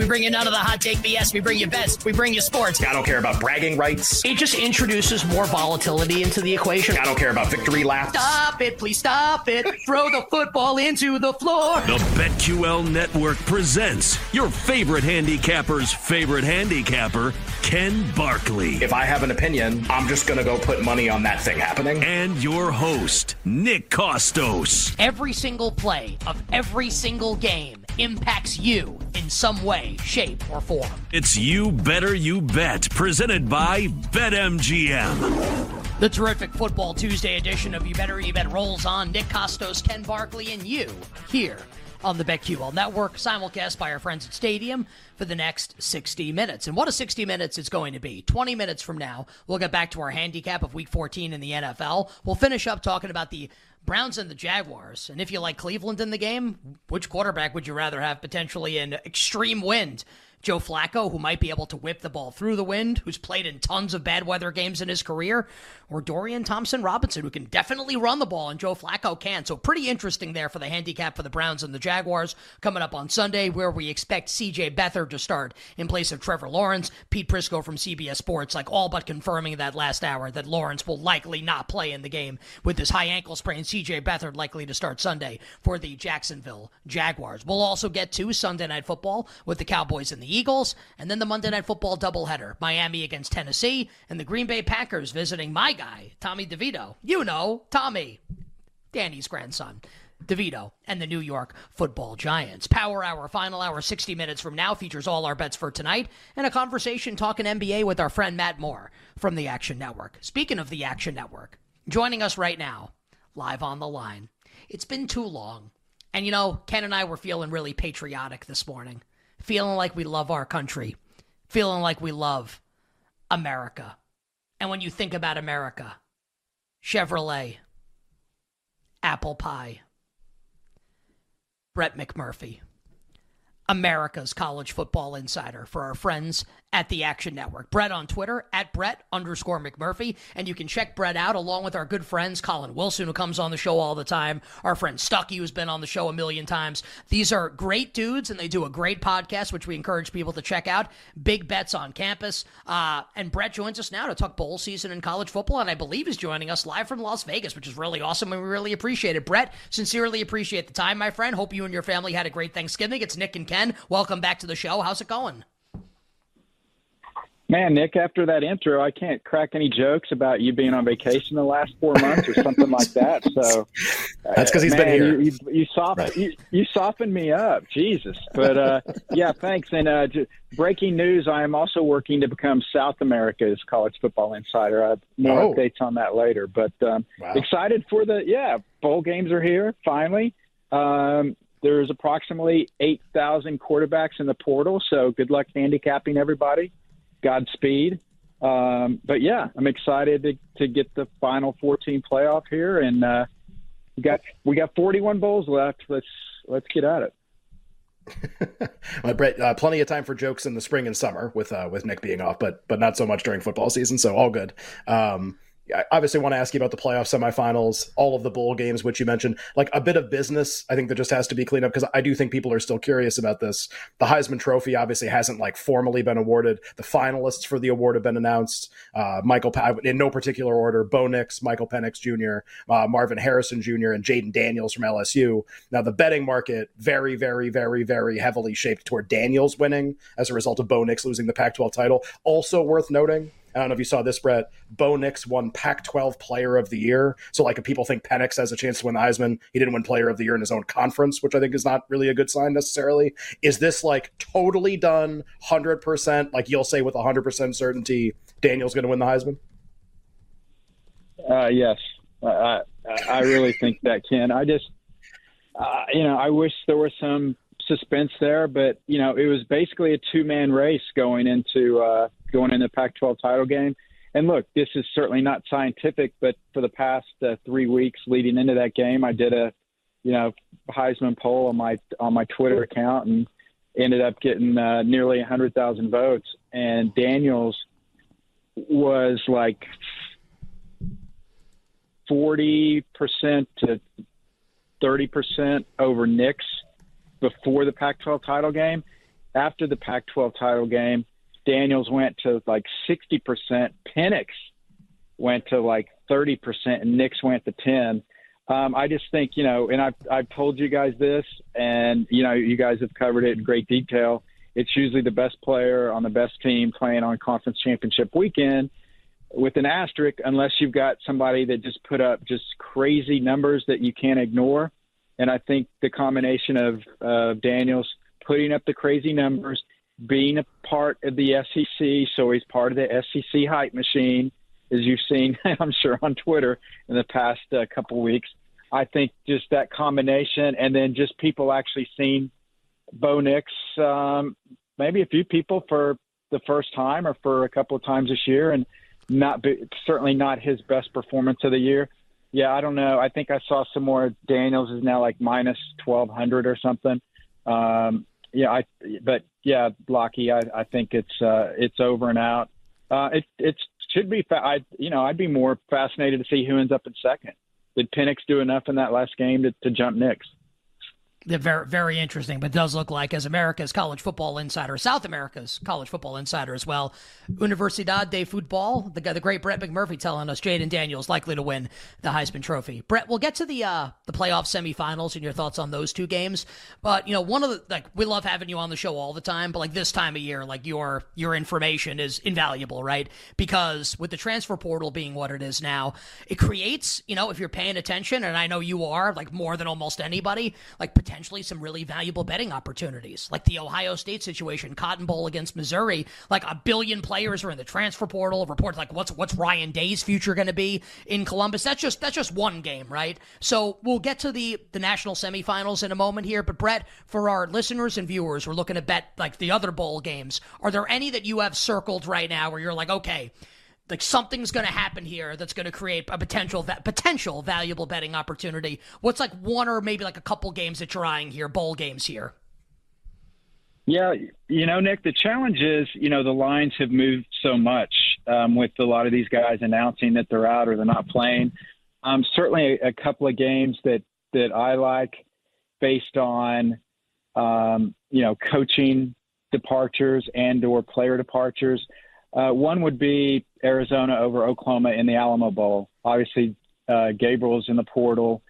We bring you none of the hot take BS. We bring you best. We bring you sports. I don't care about bragging rights. It just introduces more volatility into the equation. I don't care about victory laps. Stop it, please stop it. Throw the football into the floor. The BetQL Network presents your favorite handicapper's favorite handicapper, Ken Barkley. If I have an opinion, I'm just going to go put money on that thing happening. And your host, Nick Kostos. Every single play of every single game impacts you in some way, shape, or form. It's You Better You Bet, presented by BetMGM. The terrific Football Tuesday edition of You Better You Bet rolls on. Nick Kostos, Ken Barkley, and you here on the BetQL Network, simulcast by our friends at Stadium for the next 60 minutes. And what a 60 minutes it's going to be. 20 minutes from now, we'll get back to our handicap of Week 14 in the NFL. We'll finish up talking about the Browns and the Jaguars. And if you like Cleveland in the game, which quarterback would you rather have potentially in extreme wind? Joe Flacco, who might be able to whip the ball through the wind, who's played in tons of bad weather games in his career, or Dorian Thompson Robinson, who can definitely run the ball, and Joe Flacco can. So, pretty interesting there for the handicap for the Browns and the Jaguars coming up on Sunday, where we expect CJ Beathard to start in place of Trevor Lawrence. Pete Prisco from CBS Sports, like all but confirming that last hour that Lawrence will likely not play in the game with this high ankle sprain. CJ Beathard likely to start Sunday for the Jacksonville Jaguars. We'll also get to Sunday Night Football with the Cowboys and the Eagles, and then the Monday Night Football doubleheader Miami against Tennessee, and the Green Bay Packers visiting my guy, Tommy DeVito. You know, Tommy, Danny's grandson. DeVito and the New York football giants. Power Hour, final hour, 60 minutes from now, features all our bets for tonight and a conversation talking NBA with our friend Matt Moore from the Action Network. Speaking of the Action Network, joining us right now, live on the line. It's been too long. And you know, Ken and I were feeling really patriotic this morning feeling like we love our country, feeling like we love America. And when you think about America, Chevrolet, apple pie, Brett McMurphy, America's college football insider for our friends at the Action Network. Brett on Twitter at Brett underscore McMurphy. And you can check Brett out along with our good friends, Colin Wilson, who comes on the show all the time, our friend Stucky, who's been on the show a million times. These are great dudes and they do a great podcast, which we encourage people to check out. Big bets on campus. Uh, and Brett joins us now to talk bowl season in college football. And I believe is joining us live from Las Vegas, which is really awesome. And we really appreciate it. Brett, sincerely appreciate the time, my friend. Hope you and your family had a great Thanksgiving. It's Nick and Ken. Welcome back to the show. How's it going? Man, Nick, after that intro, I can't crack any jokes about you being on vacation the last four months or something like that. So that's because he's man, been here. You, you, you soften right. you, you softened me up, Jesus. But uh, yeah, thanks. And uh, breaking news: I am also working to become South America's college football insider. I have more oh. updates on that later. But um, wow. excited for the yeah bowl games are here finally. Um, there's approximately eight thousand quarterbacks in the portal, so good luck handicapping everybody. Godspeed. Um, but yeah, I'm excited to, to get the final 14 playoff here, and uh, we got we got 41 bowls left. Let's let's get at it. well, Brett, uh, plenty of time for jokes in the spring and summer with uh, with Nick being off, but but not so much during football season. So all good. Um, I obviously want to ask you about the playoff semifinals, all of the bowl games, which you mentioned, like a bit of business. I think that just has to be cleaned up because I do think people are still curious about this. The Heisman Trophy obviously hasn't like formally been awarded. The finalists for the award have been announced. Uh, Michael, in no particular order, Bo Nix, Michael Penix Jr., uh, Marvin Harrison Jr., and Jayden Daniels from LSU. Now the betting market very, very, very, very heavily shaped toward Daniels winning as a result of Bo Nix losing the Pac-12 title. Also worth noting I don't know if you saw this, Brett. Bo Nix won Pac 12 Player of the Year. So, like, if people think Penix has a chance to win the Heisman, he didn't win Player of the Year in his own conference, which I think is not really a good sign necessarily. Is this like totally done, 100%? Like, you'll say with 100% certainty, Daniels going to win the Heisman? Uh, yes. I, I really think that, Ken. I just, uh, you know, I wish there was some suspense there, but, you know, it was basically a two man race going into, uh, going in the Pac-12 title game. And look, this is certainly not scientific, but for the past uh, three weeks leading into that game, I did a, you know, Heisman poll on my on my Twitter account and ended up getting uh, nearly 100,000 votes. And Daniels was like 40% to 30% over Nix before the Pac 12 title game. after the Pac-12 title game, Daniels went to like 60%. Penix went to like 30%, and Nix went to 10. Um, I just think, you know, and I've, I've told you guys this, and, you know, you guys have covered it in great detail. It's usually the best player on the best team playing on conference championship weekend with an asterisk unless you've got somebody that just put up just crazy numbers that you can't ignore. And I think the combination of uh, Daniels putting up the crazy numbers, being a part of the SEC, so he's part of the SEC hype machine, as you've seen, I'm sure, on Twitter in the past uh, couple weeks. I think just that combination, and then just people actually seeing Bo Nix, um, maybe a few people for the first time or for a couple of times this year, and not be, certainly not his best performance of the year. Yeah, I don't know. I think I saw some more. Daniels is now like minus twelve hundred or something. Um, yeah, I. But yeah, Lockie, I, I think it's uh, it's over and out. Uh, it it should be. Fa- I you know I'd be more fascinated to see who ends up in second. Did Penix do enough in that last game to, to jump Nix? Very, very interesting, but does look like as America's college football insider, South America's college football insider as well. Universidad de Football, the the great Brett McMurphy telling us Jayden Daniels likely to win the Heisman Trophy. Brett, we'll get to the uh, the playoff semifinals and your thoughts on those two games. But you know, one of the like we love having you on the show all the time, but like this time of year, like your your information is invaluable, right? Because with the transfer portal being what it is now, it creates you know if you're paying attention, and I know you are, like more than almost anybody, like potentially some really valuable betting opportunities, like the Ohio State situation, Cotton Bowl against Missouri. Like a billion players are in the transfer portal. Reports like what's what's Ryan Day's future going to be in Columbus. That's just that's just one game, right? So we'll get to the the national semifinals in a moment here. But Brett, for our listeners and viewers, we're looking to bet like the other bowl games. Are there any that you have circled right now where you're like, okay? Like something's going to happen here that's going to create a potential potential valuable betting opportunity. What's like one or maybe like a couple games that you're eyeing here, bowl games here? Yeah, you know, Nick, the challenge is, you know, the lines have moved so much um, with a lot of these guys announcing that they're out or they're not playing. Um, certainly, a, a couple of games that that I like based on, um, you know, coaching departures and or player departures. Uh, one would be Arizona over Oklahoma in the Alamo Bowl. Obviously, uh, Gabriel's in the portal.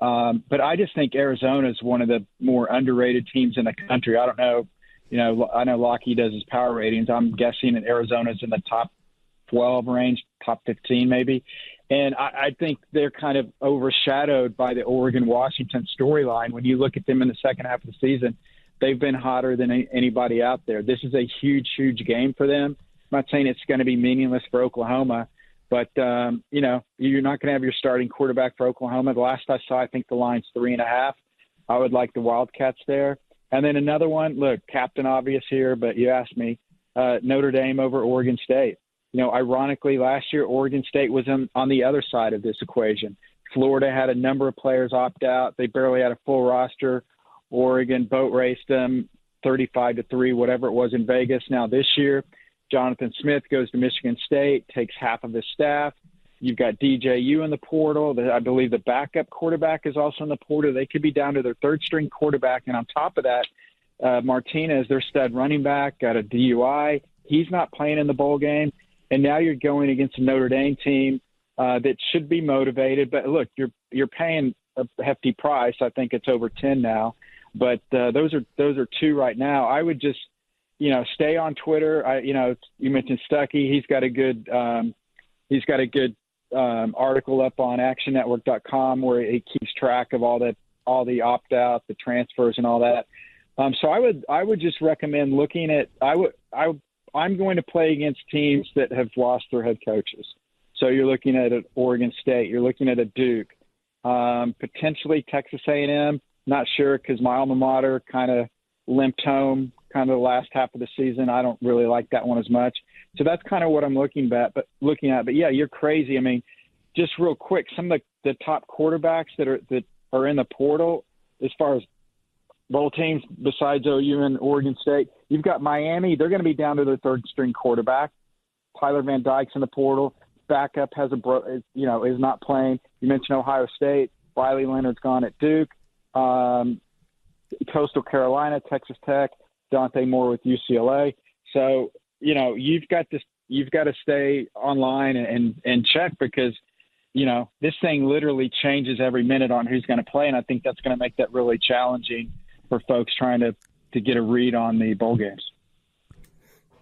Um, but I just think Arizona is one of the more underrated teams in the country. I don't know, you know, I know Lockie does his power ratings. I'm guessing that Arizona's in the top 12 range, top 15 maybe. And I, I think they're kind of overshadowed by the Oregon Washington storyline. When you look at them in the second half of the season, they've been hotter than anybody out there. This is a huge, huge game for them. Not saying it's going to be meaningless for Oklahoma, but um, you know you're not going to have your starting quarterback for Oklahoma. The last I saw, I think the line's three and a half. I would like the Wildcats there. And then another one. Look, Captain Obvious here, but you asked me. Uh, Notre Dame over Oregon State. You know, ironically, last year Oregon State was on, on the other side of this equation. Florida had a number of players opt out. They barely had a full roster. Oregon boat raced them 35 to 3, whatever it was in Vegas. Now, this year, Jonathan Smith goes to Michigan State, takes half of his staff. You've got DJU in the portal. I believe the backup quarterback is also in the portal. They could be down to their third string quarterback. And on top of that, uh, Martinez, their stud running back, got a DUI. He's not playing in the bowl game. And now you're going against a Notre Dame team uh, that should be motivated. But look, you're you're paying a hefty price. I think it's over ten now. But uh, those are those are two right now. I would just you know, stay on Twitter. I, you know, you mentioned Stuckey. He's got a good, um, he's got a good um, article up on ActionNetwork.com where he keeps track of all that, all the opt out, the transfers, and all that. Um, so I would, I would just recommend looking at. I would, I, I'm going to play against teams that have lost their head coaches. So you're looking at an Oregon State. You're looking at a Duke, um, potentially Texas A&M. Not sure because my alma mater kind of limped home kind of the last half of the season. I don't really like that one as much. So that's kind of what I'm looking at. But looking at, but yeah, you're crazy. I mean, just real quick, some of the, the top quarterbacks that are that are in the portal as far as bowl teams besides OU and Oregon State. You've got Miami. They're going to be down to their third string quarterback. Tyler Van Dyke's in the portal. Backup has a bro, you know, is not playing. You mentioned Ohio State. Riley Leonard's gone at Duke. Um, Coastal Carolina, Texas Tech. Dante Moore with UCLA. So you know you've got this you've got to stay online and and check because you know this thing literally changes every minute on who's going to play, and I think that's going to make that really challenging for folks trying to to get a read on the bowl games.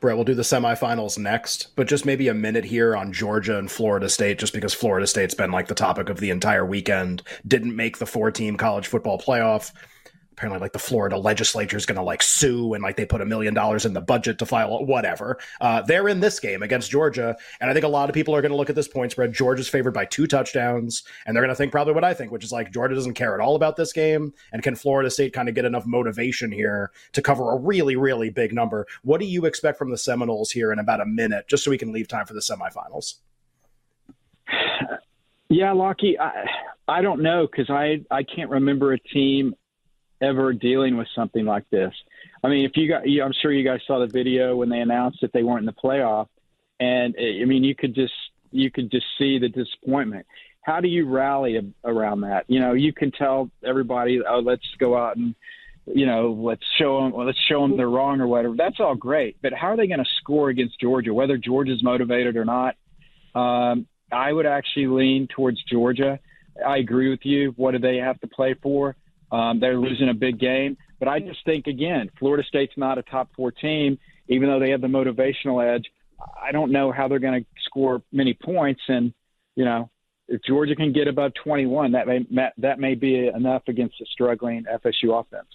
Brett, we'll do the semifinals next, but just maybe a minute here on Georgia and Florida State, just because Florida State's been like the topic of the entire weekend. Didn't make the four team college football playoff apparently like the Florida legislature is going to like sue and like they put a million dollars in the budget to file whatever. Uh, they're in this game against Georgia, and I think a lot of people are going to look at this point spread. Georgia's favored by two touchdowns, and they're going to think probably what I think, which is like Georgia doesn't care at all about this game, and can Florida State kind of get enough motivation here to cover a really really big number? What do you expect from the Seminoles here in about a minute, just so we can leave time for the semifinals? Yeah, Lockie, I, I don't know because I I can't remember a team ever dealing with something like this. I mean, if you got, I'm sure you guys saw the video when they announced that they weren't in the playoff, and I mean, you could just you could just see the disappointment. How do you rally around that? You know, you can tell everybody, oh, let's go out and you know, let's show them, let's show them they're wrong or whatever. That's all great, but how are they going to score against Georgia? Whether Georgia's motivated or not, um, I would actually lean towards Georgia. I agree with you. What do they have to play for? Um, they're losing a big game. But I just think, again, Florida State's not a top four team, even though they have the motivational edge. I don't know how they're going to score many points. And, you know, if Georgia can get above 21, that may, that may be enough against a struggling FSU offense.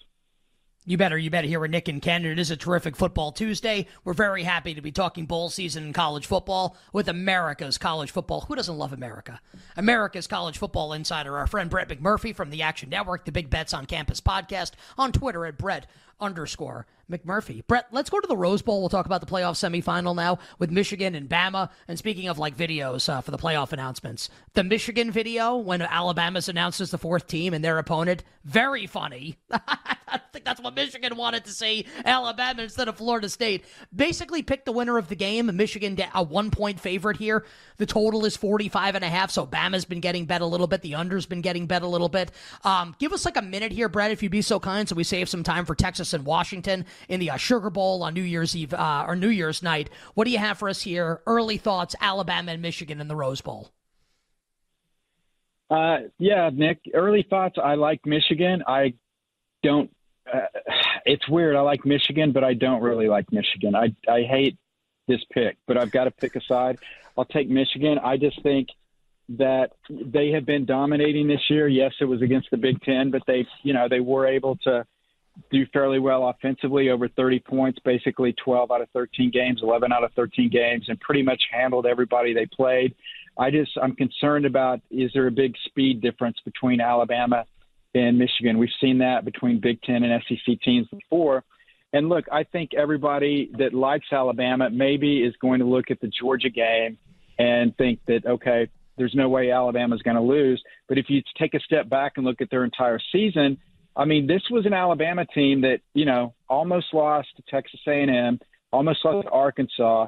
You better, you better hear with Nick and Ken. It is a terrific football Tuesday. We're very happy to be talking bowl season in college football with America's college football. Who doesn't love America? America's college football insider, our friend Brett McMurphy from the Action Network, the Big Bets on Campus podcast, on Twitter at Brett underscore McMurphy. Brett, let's go to the Rose Bowl. We'll talk about the playoff semifinal now with Michigan and Bama. And speaking of like videos uh, for the playoff announcements, the Michigan video when Alabama's announces the fourth team and their opponent, very funny. I think that's what Michigan wanted to see. Alabama instead of Florida State. Basically picked the winner of the game. Michigan a one point favorite here. The total is 45 and a half. So Bama's been getting bet a little bit. The under's been getting bet a little bit. Um, give us like a minute here, Brett, if you'd be so kind, so we save some time for Texas and Washington in the uh, Sugar Bowl on New Year's Eve uh, or New Year's night. What do you have for us here? Early thoughts: Alabama and Michigan in the Rose Bowl. Uh, yeah, Nick. Early thoughts. I like Michigan. I don't. Uh, it's weird. I like Michigan, but I don't really like Michigan. I I hate this pick, but I've got to pick a side. I'll take Michigan. I just think that they have been dominating this year. Yes, it was against the Big Ten, but they, you know, they were able to do fairly well offensively, over 30 points, basically 12 out of 13 games, 11 out of 13 games, and pretty much handled everybody they played. I just I'm concerned about is there a big speed difference between Alabama and Michigan? We've seen that between Big Ten and SEC teams before. And look, I think everybody that likes Alabama maybe is going to look at the Georgia game and think that okay, there's no way Alabama's going to lose. But if you take a step back and look at their entire season, I mean, this was an Alabama team that you know almost lost to Texas A&M, almost lost to Arkansas,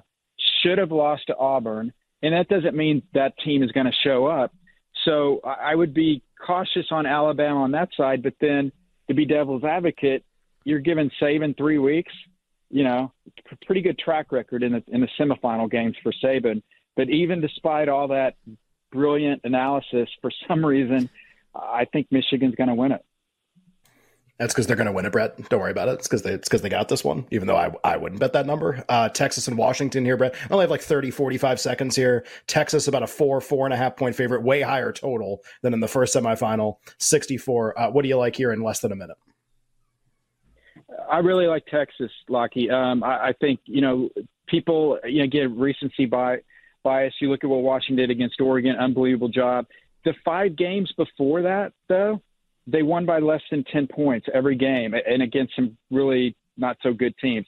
should have lost to Auburn, and that doesn't mean that team is going to show up. So I would be cautious on Alabama on that side, but then to be devil's advocate, you're giving Saban three weeks. You know, pretty good track record in the in the semifinal games for Saban. But even despite all that brilliant analysis, for some reason, I think Michigan's going to win it. That's because they're going to win it, Brett. Don't worry about it. It's because they, they got this one, even though I, I wouldn't bet that number. Uh, Texas and Washington here, Brett. I only have like 30, 45 seconds here. Texas about a four, four and a half point favorite, way higher total than in the first semifinal, 64. Uh, what do you like here in less than a minute? I really like Texas, Lockie. Um, I, I, think, you know, people, you know, get recency bias. You look at what Washington did against Oregon, unbelievable job. The five games before that, though, they won by less than 10 points every game and against some really not so good teams.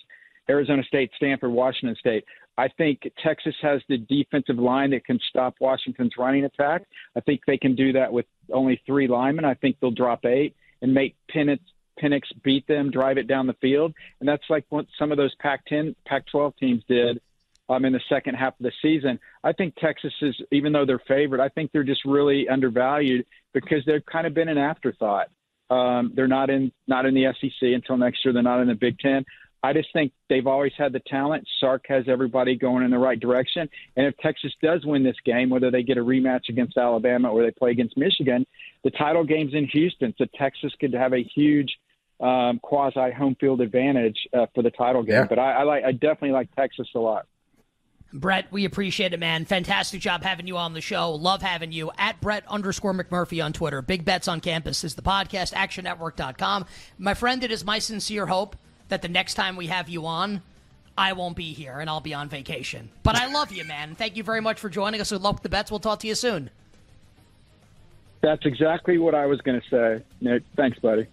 Arizona State, Stanford, Washington State. I think Texas has the defensive line that can stop Washington's running attack. I think they can do that with only three linemen. I think they'll drop eight and make Penix, Penix beat them, drive it down the field. And that's like what some of those Pac-10, Pac-12 teams did um, in the second half of the season. I think Texas is, even though they're favored, I think they're just really undervalued because they've kind of been an afterthought. Um, they're not in not in the SEC until next year. They're not in the Big Ten. I just think they've always had the talent. Sark has everybody going in the right direction. And if Texas does win this game, whether they get a rematch against Alabama or they play against Michigan, the title game's in Houston. So Texas could have a huge um, quasi home field advantage uh, for the title game. Yeah. But I, I like, I definitely like Texas a lot. Brett, we appreciate it, man. Fantastic job having you on the show. Love having you. At Brett underscore McMurphy on Twitter. Big Bets on Campus is the podcast, actionnetwork.com. My friend, it is my sincere hope that the next time we have you on, I won't be here and I'll be on vacation. But I love you, man. Thank you very much for joining us. Good luck with the bets. We'll talk to you soon. That's exactly what I was going to say, Nick. Thanks, buddy.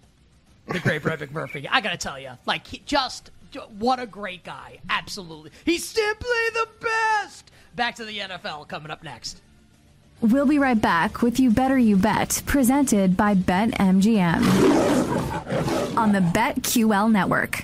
The great Brett McMurphy. I got to tell you, like, he just what a great guy. Absolutely. He's simply the best. Back to the NFL coming up next. We'll be right back with You Better You Bet, presented by BetMGM on the BetQL network.